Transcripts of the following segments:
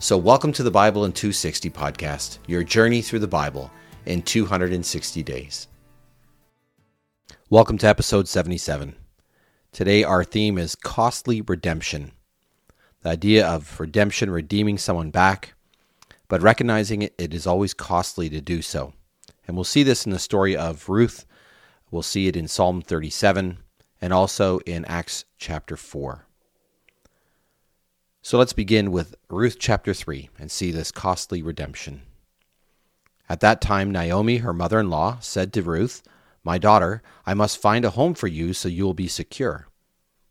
So, welcome to the Bible in 260 podcast, your journey through the Bible in 260 days. Welcome to episode 77. Today, our theme is costly redemption. The idea of redemption, redeeming someone back, but recognizing it, it is always costly to do so. And we'll see this in the story of Ruth. We'll see it in Psalm 37 and also in Acts chapter 4. So let's begin with Ruth chapter 3 and see this costly redemption. At that time, Naomi, her mother in law, said to Ruth, My daughter, I must find a home for you so you will be secure.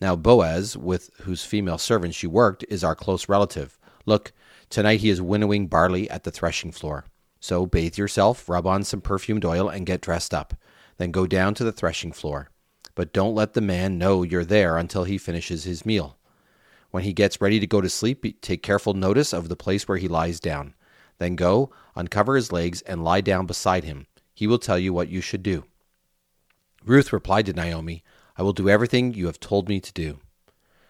Now, Boaz, with whose female servant she worked, is our close relative. Look, tonight he is winnowing barley at the threshing floor. So bathe yourself, rub on some perfumed oil, and get dressed up. Then go down to the threshing floor. But don't let the man know you're there until he finishes his meal. When he gets ready to go to sleep, take careful notice of the place where he lies down. Then go, uncover his legs, and lie down beside him. He will tell you what you should do. Ruth replied to Naomi, I will do everything you have told me to do.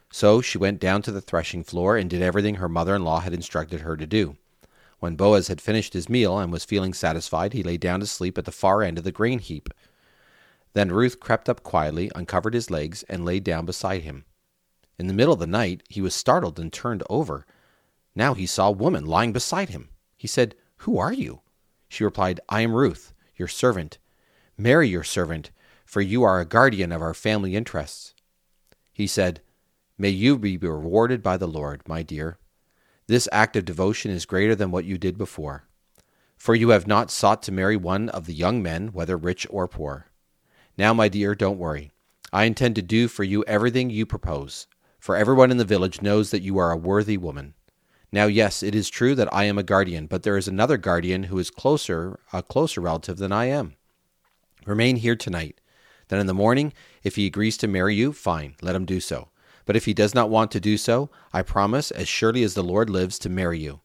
So she went down to the threshing floor and did everything her mother in law had instructed her to do. When Boaz had finished his meal and was feeling satisfied, he lay down to sleep at the far end of the grain heap. Then Ruth crept up quietly, uncovered his legs, and lay down beside him. In the middle of the night, he was startled and turned over. Now he saw a woman lying beside him. He said, Who are you? She replied, I am Ruth, your servant. Marry your servant, for you are a guardian of our family interests. He said, May you be rewarded by the Lord, my dear. This act of devotion is greater than what you did before. For you have not sought to marry one of the young men, whether rich or poor. Now, my dear, don't worry. I intend to do for you everything you propose for everyone in the village knows that you are a worthy woman. Now, yes, it is true that I am a guardian, but there is another guardian who is closer, a closer relative than I am. Remain here tonight. Then in the morning, if he agrees to marry you, fine, let him do so. But if he does not want to do so, I promise, as surely as the Lord lives, to marry you.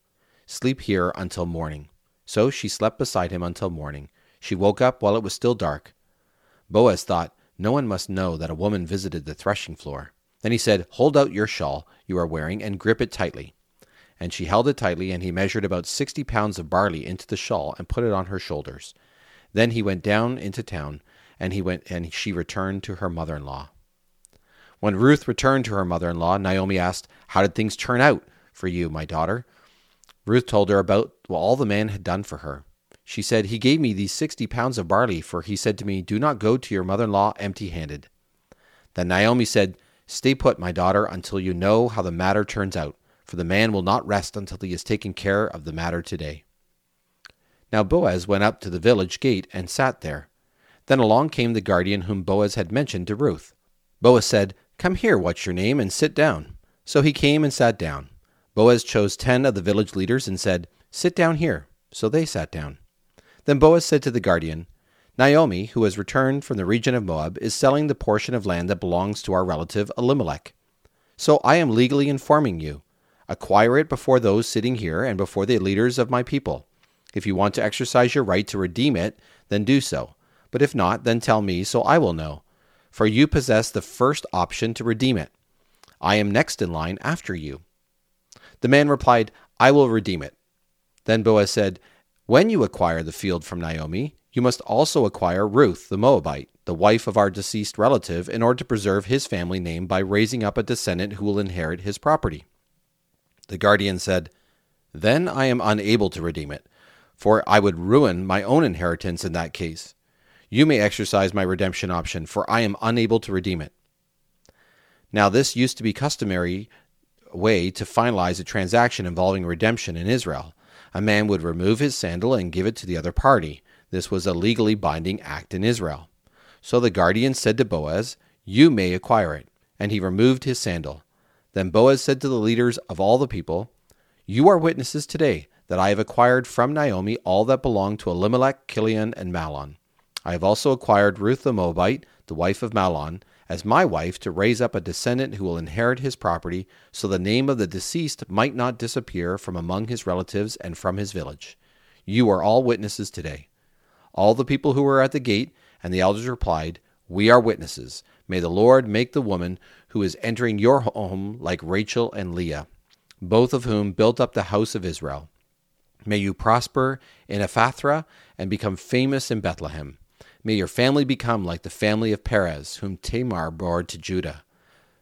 Sleep here until morning. So she slept beside him until morning. She woke up while it was still dark. Boaz thought, No one must know that a woman visited the threshing floor. Then he said, Hold out your shawl you are wearing and grip it tightly. And she held it tightly, and he measured about sixty pounds of barley into the shawl and put it on her shoulders. Then he went down into town, and he went and she returned to her mother in law. When Ruth returned to her mother in law, Naomi asked, How did things turn out for you, my daughter? Ruth told her about all the man had done for her. She said, He gave me these sixty pounds of barley, for he said to me, Do not go to your mother in law empty handed. Then Naomi said, Stay put, my daughter, until you know how the matter turns out, for the man will not rest until he has taken care of the matter today. Now Boaz went up to the village gate and sat there. Then along came the guardian whom Boaz had mentioned to Ruth. Boaz said, Come here, what's your name, and sit down. So he came and sat down. Boaz chose ten of the village leaders and said, Sit down here. So they sat down. Then Boaz said to the guardian, Naomi, who has returned from the region of Moab, is selling the portion of land that belongs to our relative Elimelech. So I am legally informing you. Acquire it before those sitting here and before the leaders of my people. If you want to exercise your right to redeem it, then do so. But if not, then tell me, so I will know. For you possess the first option to redeem it. I am next in line after you. The man replied, I will redeem it. Then Boaz said, When you acquire the field from Naomi, you must also acquire Ruth the Moabite, the wife of our deceased relative, in order to preserve his family name by raising up a descendant who will inherit his property. The guardian said, Then I am unable to redeem it, for I would ruin my own inheritance in that case. You may exercise my redemption option, for I am unable to redeem it. Now, this used to be customary way to finalize a transaction involving redemption in Israel. A man would remove his sandal and give it to the other party. This was a legally binding act in Israel. So the guardian said to Boaz, You may acquire it. And he removed his sandal. Then Boaz said to the leaders of all the people, You are witnesses today that I have acquired from Naomi all that belonged to Elimelech, Kilion, and Mahlon. I have also acquired Ruth the Moabite, the wife of Mahlon, as my wife to raise up a descendant who will inherit his property, so the name of the deceased might not disappear from among his relatives and from his village. You are all witnesses today. All the people who were at the gate and the elders replied, We are witnesses. May the Lord make the woman who is entering your home like Rachel and Leah, both of whom built up the house of Israel. May you prosper in Ephrathah and become famous in Bethlehem. May your family become like the family of Perez, whom Tamar bore to Judah,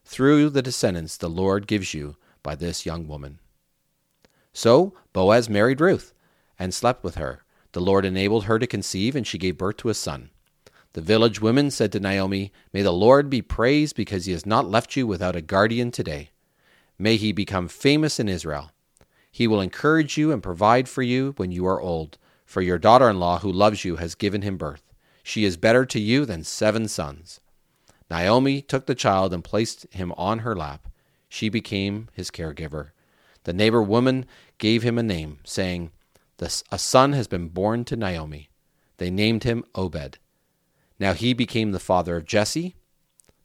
through the descendants the Lord gives you by this young woman. So Boaz married Ruth and slept with her. The Lord enabled her to conceive, and she gave birth to a son. The village women said to Naomi, May the Lord be praised because he has not left you without a guardian today. May he become famous in Israel. He will encourage you and provide for you when you are old, for your daughter in law who loves you has given him birth. She is better to you than seven sons. Naomi took the child and placed him on her lap. She became his caregiver. The neighbor woman gave him a name, saying, A son has been born to Naomi. They named him Obed. Now he became the father of Jesse,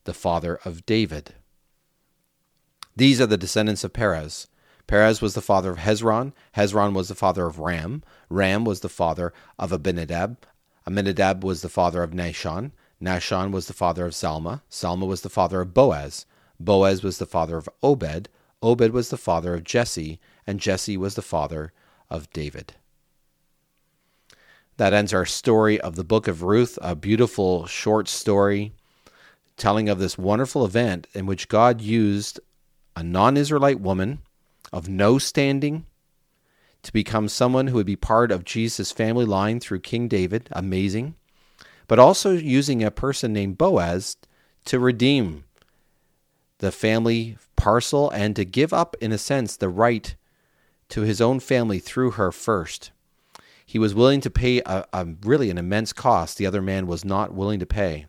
the father of David. These are the descendants of Perez. Perez was the father of Hezron. Hezron was the father of Ram. Ram was the father of Amminadab. Amminadab was the father of Nahshon. Nahshon was the father of Salma. Salma was the father of Boaz. Boaz was the father of Obed. Obed was the father of Jesse. And Jesse was the father of David. That ends our story of the book of Ruth, a beautiful short story telling of this wonderful event in which God used a non Israelite woman of no standing to become someone who would be part of Jesus' family line through King David. Amazing. But also using a person named Boaz to redeem the family parcel and to give up, in a sense, the right to his own family through her first. He was willing to pay a, a, really an immense cost the other man was not willing to pay.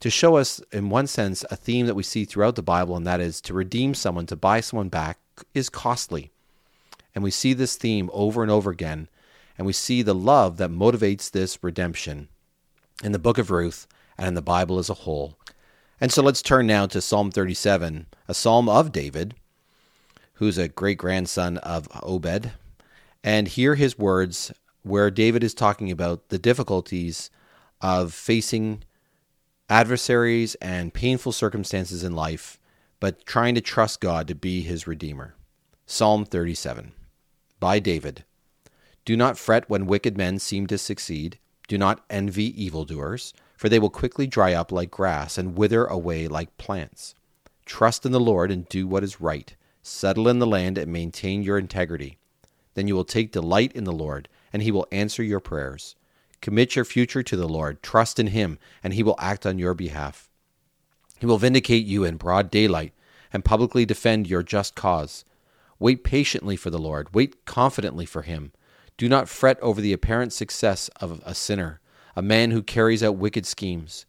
To show us, in one sense, a theme that we see throughout the Bible, and that is to redeem someone, to buy someone back, is costly. And we see this theme over and over again. And we see the love that motivates this redemption in the book of Ruth and in the Bible as a whole. And so let's turn now to Psalm 37, a psalm of David, who's a great grandson of Obed. And hear his words where David is talking about the difficulties of facing adversaries and painful circumstances in life, but trying to trust God to be his Redeemer. Psalm 37 by David. Do not fret when wicked men seem to succeed. Do not envy evildoers, for they will quickly dry up like grass and wither away like plants. Trust in the Lord and do what is right. Settle in the land and maintain your integrity. Then you will take delight in the Lord, and he will answer your prayers. Commit your future to the Lord. Trust in him, and he will act on your behalf. He will vindicate you in broad daylight and publicly defend your just cause. Wait patiently for the Lord. Wait confidently for him. Do not fret over the apparent success of a sinner, a man who carries out wicked schemes.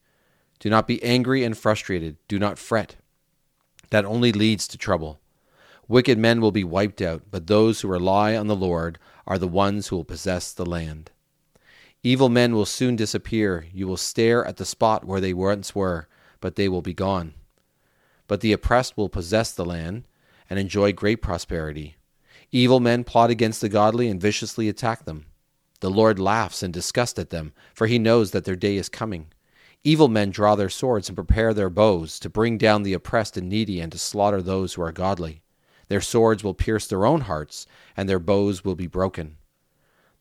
Do not be angry and frustrated. Do not fret. That only leads to trouble. Wicked men will be wiped out, but those who rely on the Lord are the ones who will possess the land. Evil men will soon disappear. You will stare at the spot where they once were, but they will be gone. But the oppressed will possess the land and enjoy great prosperity. Evil men plot against the godly and viciously attack them. The Lord laughs in disgust at them, for he knows that their day is coming. Evil men draw their swords and prepare their bows to bring down the oppressed and needy and to slaughter those who are godly. Their swords will pierce their own hearts, and their bows will be broken.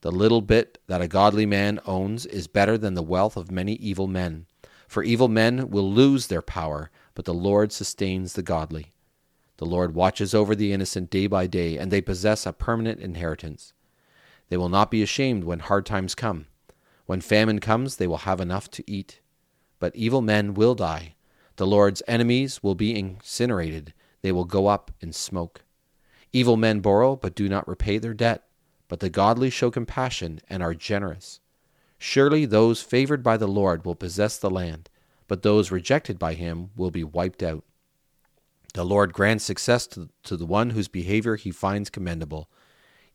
The little bit that a godly man owns is better than the wealth of many evil men. For evil men will lose their power, but the Lord sustains the godly. The Lord watches over the innocent day by day, and they possess a permanent inheritance. They will not be ashamed when hard times come. When famine comes, they will have enough to eat. But evil men will die. The Lord's enemies will be incinerated. They will go up in smoke. Evil men borrow, but do not repay their debt. But the godly show compassion and are generous. Surely those favored by the Lord will possess the land, but those rejected by him will be wiped out. The Lord grants success to, to the one whose behavior he finds commendable.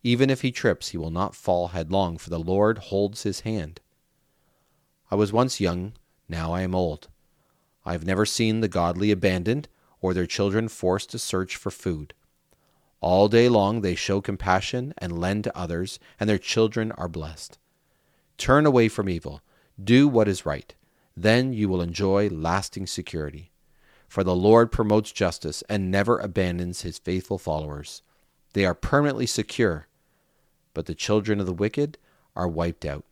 Even if he trips, he will not fall headlong, for the Lord holds his hand. I was once young, now I am old. I have never seen the godly abandoned, or their children forced to search for food. All day long they show compassion and lend to others, and their children are blessed. Turn away from evil, do what is right. Then you will enjoy lasting security. For the Lord promotes justice and never abandons his faithful followers. They are permanently secure, but the children of the wicked are wiped out.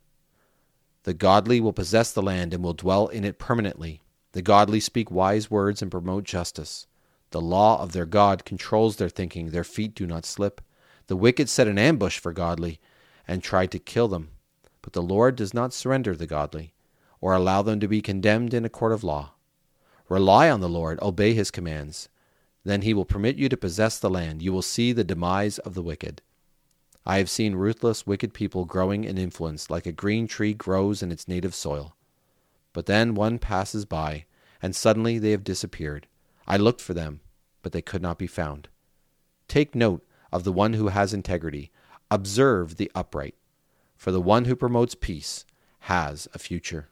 The godly will possess the land and will dwell in it permanently. The godly speak wise words and promote justice. The law of their God controls their thinking, their feet do not slip. The wicked set an ambush for godly and try to kill them, but the Lord does not surrender the godly or allow them to be condemned in a court of law. Rely on the Lord, obey his commands. Then he will permit you to possess the land. You will see the demise of the wicked. I have seen ruthless, wicked people growing in influence like a green tree grows in its native soil. But then one passes by, and suddenly they have disappeared. I looked for them, but they could not be found. Take note of the one who has integrity. Observe the upright, for the one who promotes peace has a future.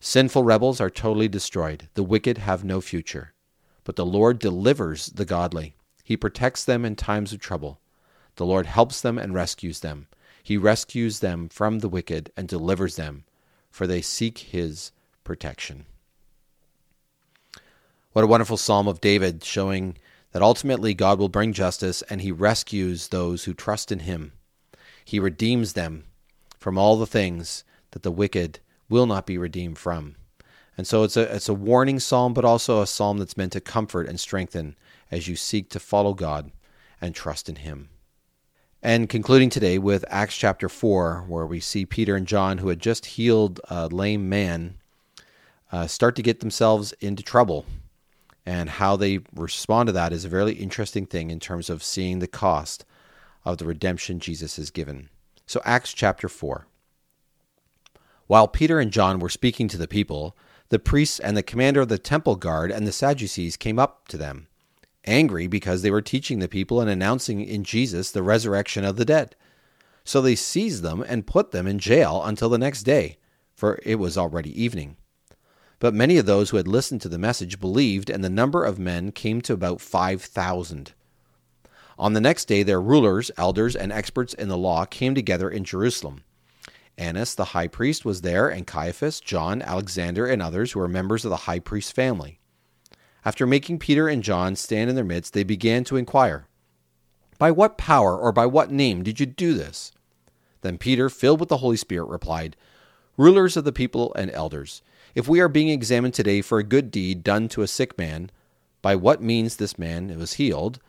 Sinful rebels are totally destroyed. The wicked have no future. But the Lord delivers the godly. He protects them in times of trouble. The Lord helps them and rescues them. He rescues them from the wicked and delivers them, for they seek his protection. What a wonderful psalm of David showing that ultimately God will bring justice and he rescues those who trust in him. He redeems them from all the things that the wicked will not be redeemed from. And so it's a it's a warning psalm, but also a psalm that's meant to comfort and strengthen as you seek to follow God and trust in Him. And concluding today with Acts chapter 4, where we see Peter and John, who had just healed a lame man, uh, start to get themselves into trouble. And how they respond to that is a very interesting thing in terms of seeing the cost of the redemption Jesus has given. So, Acts chapter 4. While Peter and John were speaking to the people, the priests and the commander of the temple guard and the Sadducees came up to them, angry because they were teaching the people and announcing in Jesus the resurrection of the dead. So they seized them and put them in jail until the next day, for it was already evening. But many of those who had listened to the message believed, and the number of men came to about 5,000. On the next day, their rulers, elders, and experts in the law came together in Jerusalem. Annas the high priest was there, and Caiaphas, John, Alexander, and others who were members of the high priest's family. After making Peter and John stand in their midst, they began to inquire, By what power or by what name did you do this? Then Peter, filled with the Holy Spirit, replied, Rulers of the people and elders, if we are being examined today for a good deed done to a sick man, by what means this man was healed,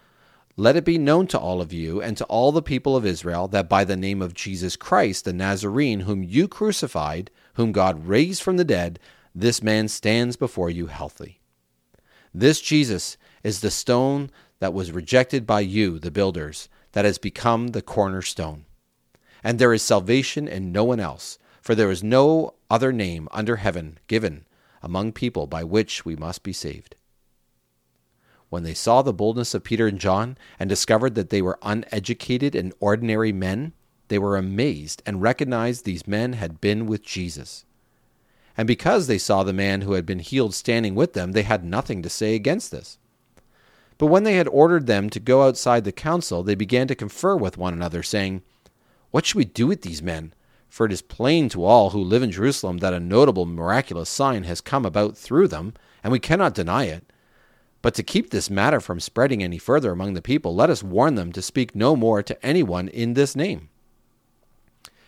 let it be known to all of you and to all the people of Israel that by the name of Jesus Christ, the Nazarene, whom you crucified, whom God raised from the dead, this man stands before you healthy. This Jesus is the stone that was rejected by you, the builders, that has become the cornerstone. And there is salvation in no one else, for there is no other name under heaven given among people by which we must be saved. When they saw the boldness of Peter and John and discovered that they were uneducated and ordinary men, they were amazed and recognized these men had been with Jesus. And because they saw the man who had been healed standing with them, they had nothing to say against this. But when they had ordered them to go outside the council, they began to confer with one another, saying, What should we do with these men? For it is plain to all who live in Jerusalem that a notable miraculous sign has come about through them, and we cannot deny it. But to keep this matter from spreading any further among the people, let us warn them to speak no more to anyone in this name.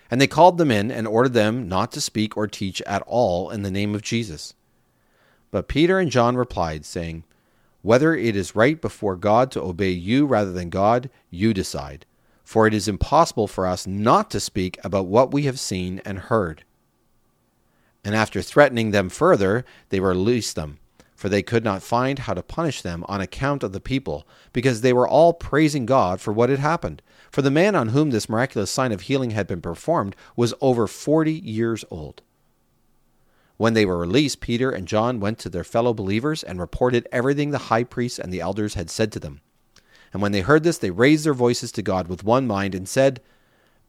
And they called them in and ordered them not to speak or teach at all in the name of Jesus. But Peter and John replied, saying, Whether it is right before God to obey you rather than God, you decide. For it is impossible for us not to speak about what we have seen and heard. And after threatening them further, they released them for they could not find how to punish them on account of the people, because they were all praising God for what had happened. For the man on whom this miraculous sign of healing had been performed was over forty years old. When they were released, Peter and John went to their fellow believers and reported everything the high priests and the elders had said to them. And when they heard this, they raised their voices to God with one mind and said,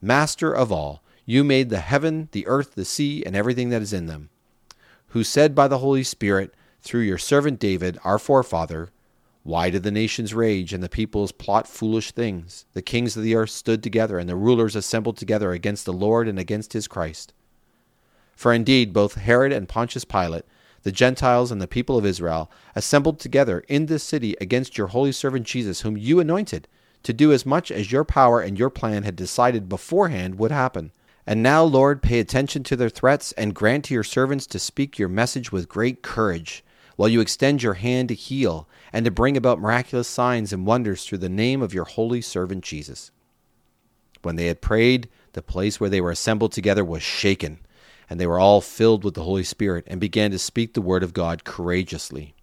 Master of all, you made the heaven, the earth, the sea, and everything that is in them, who said by the Holy Spirit, through your servant David, our forefather, Why did the nations rage and the peoples plot foolish things? The kings of the earth stood together, and the rulers assembled together against the Lord and against his Christ. For indeed, both Herod and Pontius Pilate, the Gentiles and the people of Israel, assembled together in this city against your holy servant Jesus, whom you anointed, to do as much as your power and your plan had decided beforehand would happen. And now, Lord, pay attention to their threats and grant to your servants to speak your message with great courage, while you extend your hand to heal and to bring about miraculous signs and wonders through the name of your holy servant Jesus. When they had prayed, the place where they were assembled together was shaken and they were all filled with the Holy Spirit and began to speak the word of God courageously.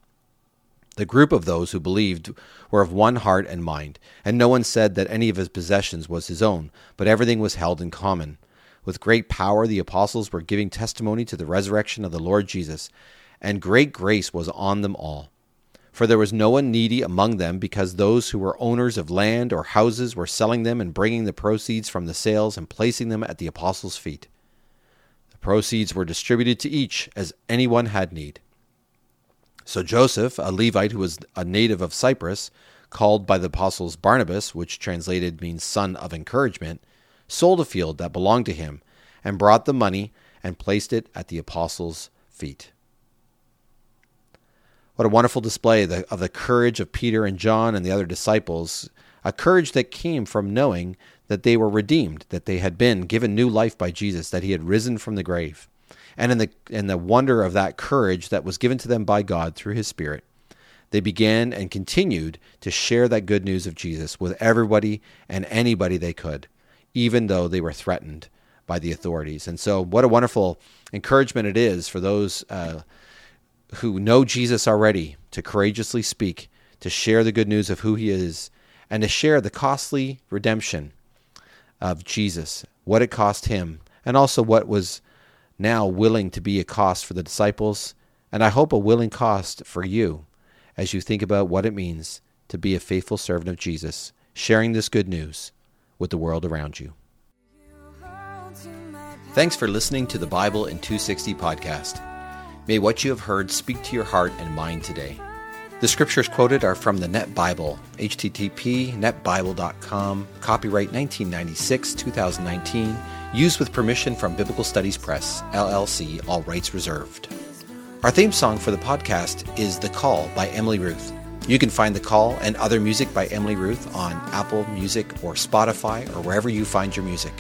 The group of those who believed were of one heart and mind, and no one said that any of his possessions was his own, but everything was held in common. With great power, the apostles were giving testimony to the resurrection of the Lord Jesus, and great grace was on them all. For there was no one needy among them, because those who were owners of land or houses were selling them and bringing the proceeds from the sales and placing them at the apostles' feet. The proceeds were distributed to each as anyone had need. So Joseph, a Levite who was a native of Cyprus, called by the apostles Barnabas, which translated means son of encouragement, sold a field that belonged to him and brought the money and placed it at the apostles' feet. What a wonderful display of the courage of Peter and John and the other disciples, a courage that came from knowing that they were redeemed, that they had been given new life by Jesus, that he had risen from the grave. And in the in the wonder of that courage that was given to them by God through his spirit, they began and continued to share that good news of Jesus with everybody and anybody they could, even though they were threatened by the authorities. And so, what a wonderful encouragement it is for those uh, who know Jesus already to courageously speak, to share the good news of who he is, and to share the costly redemption of Jesus, what it cost him, and also what was now willing to be a cost for the disciples, and I hope a willing cost for you as you think about what it means to be a faithful servant of Jesus, sharing this good news with the world around you. Thanks for listening to the Bible in 260 podcast. May what you have heard speak to your heart and mind today. The scriptures quoted are from the Net Bible, http netbible.com, copyright 1996 2019, used with permission from Biblical Studies Press, LLC, all rights reserved. Our theme song for the podcast is The Call by Emily Ruth. You can find The Call and other music by Emily Ruth on Apple Music or Spotify or wherever you find your music.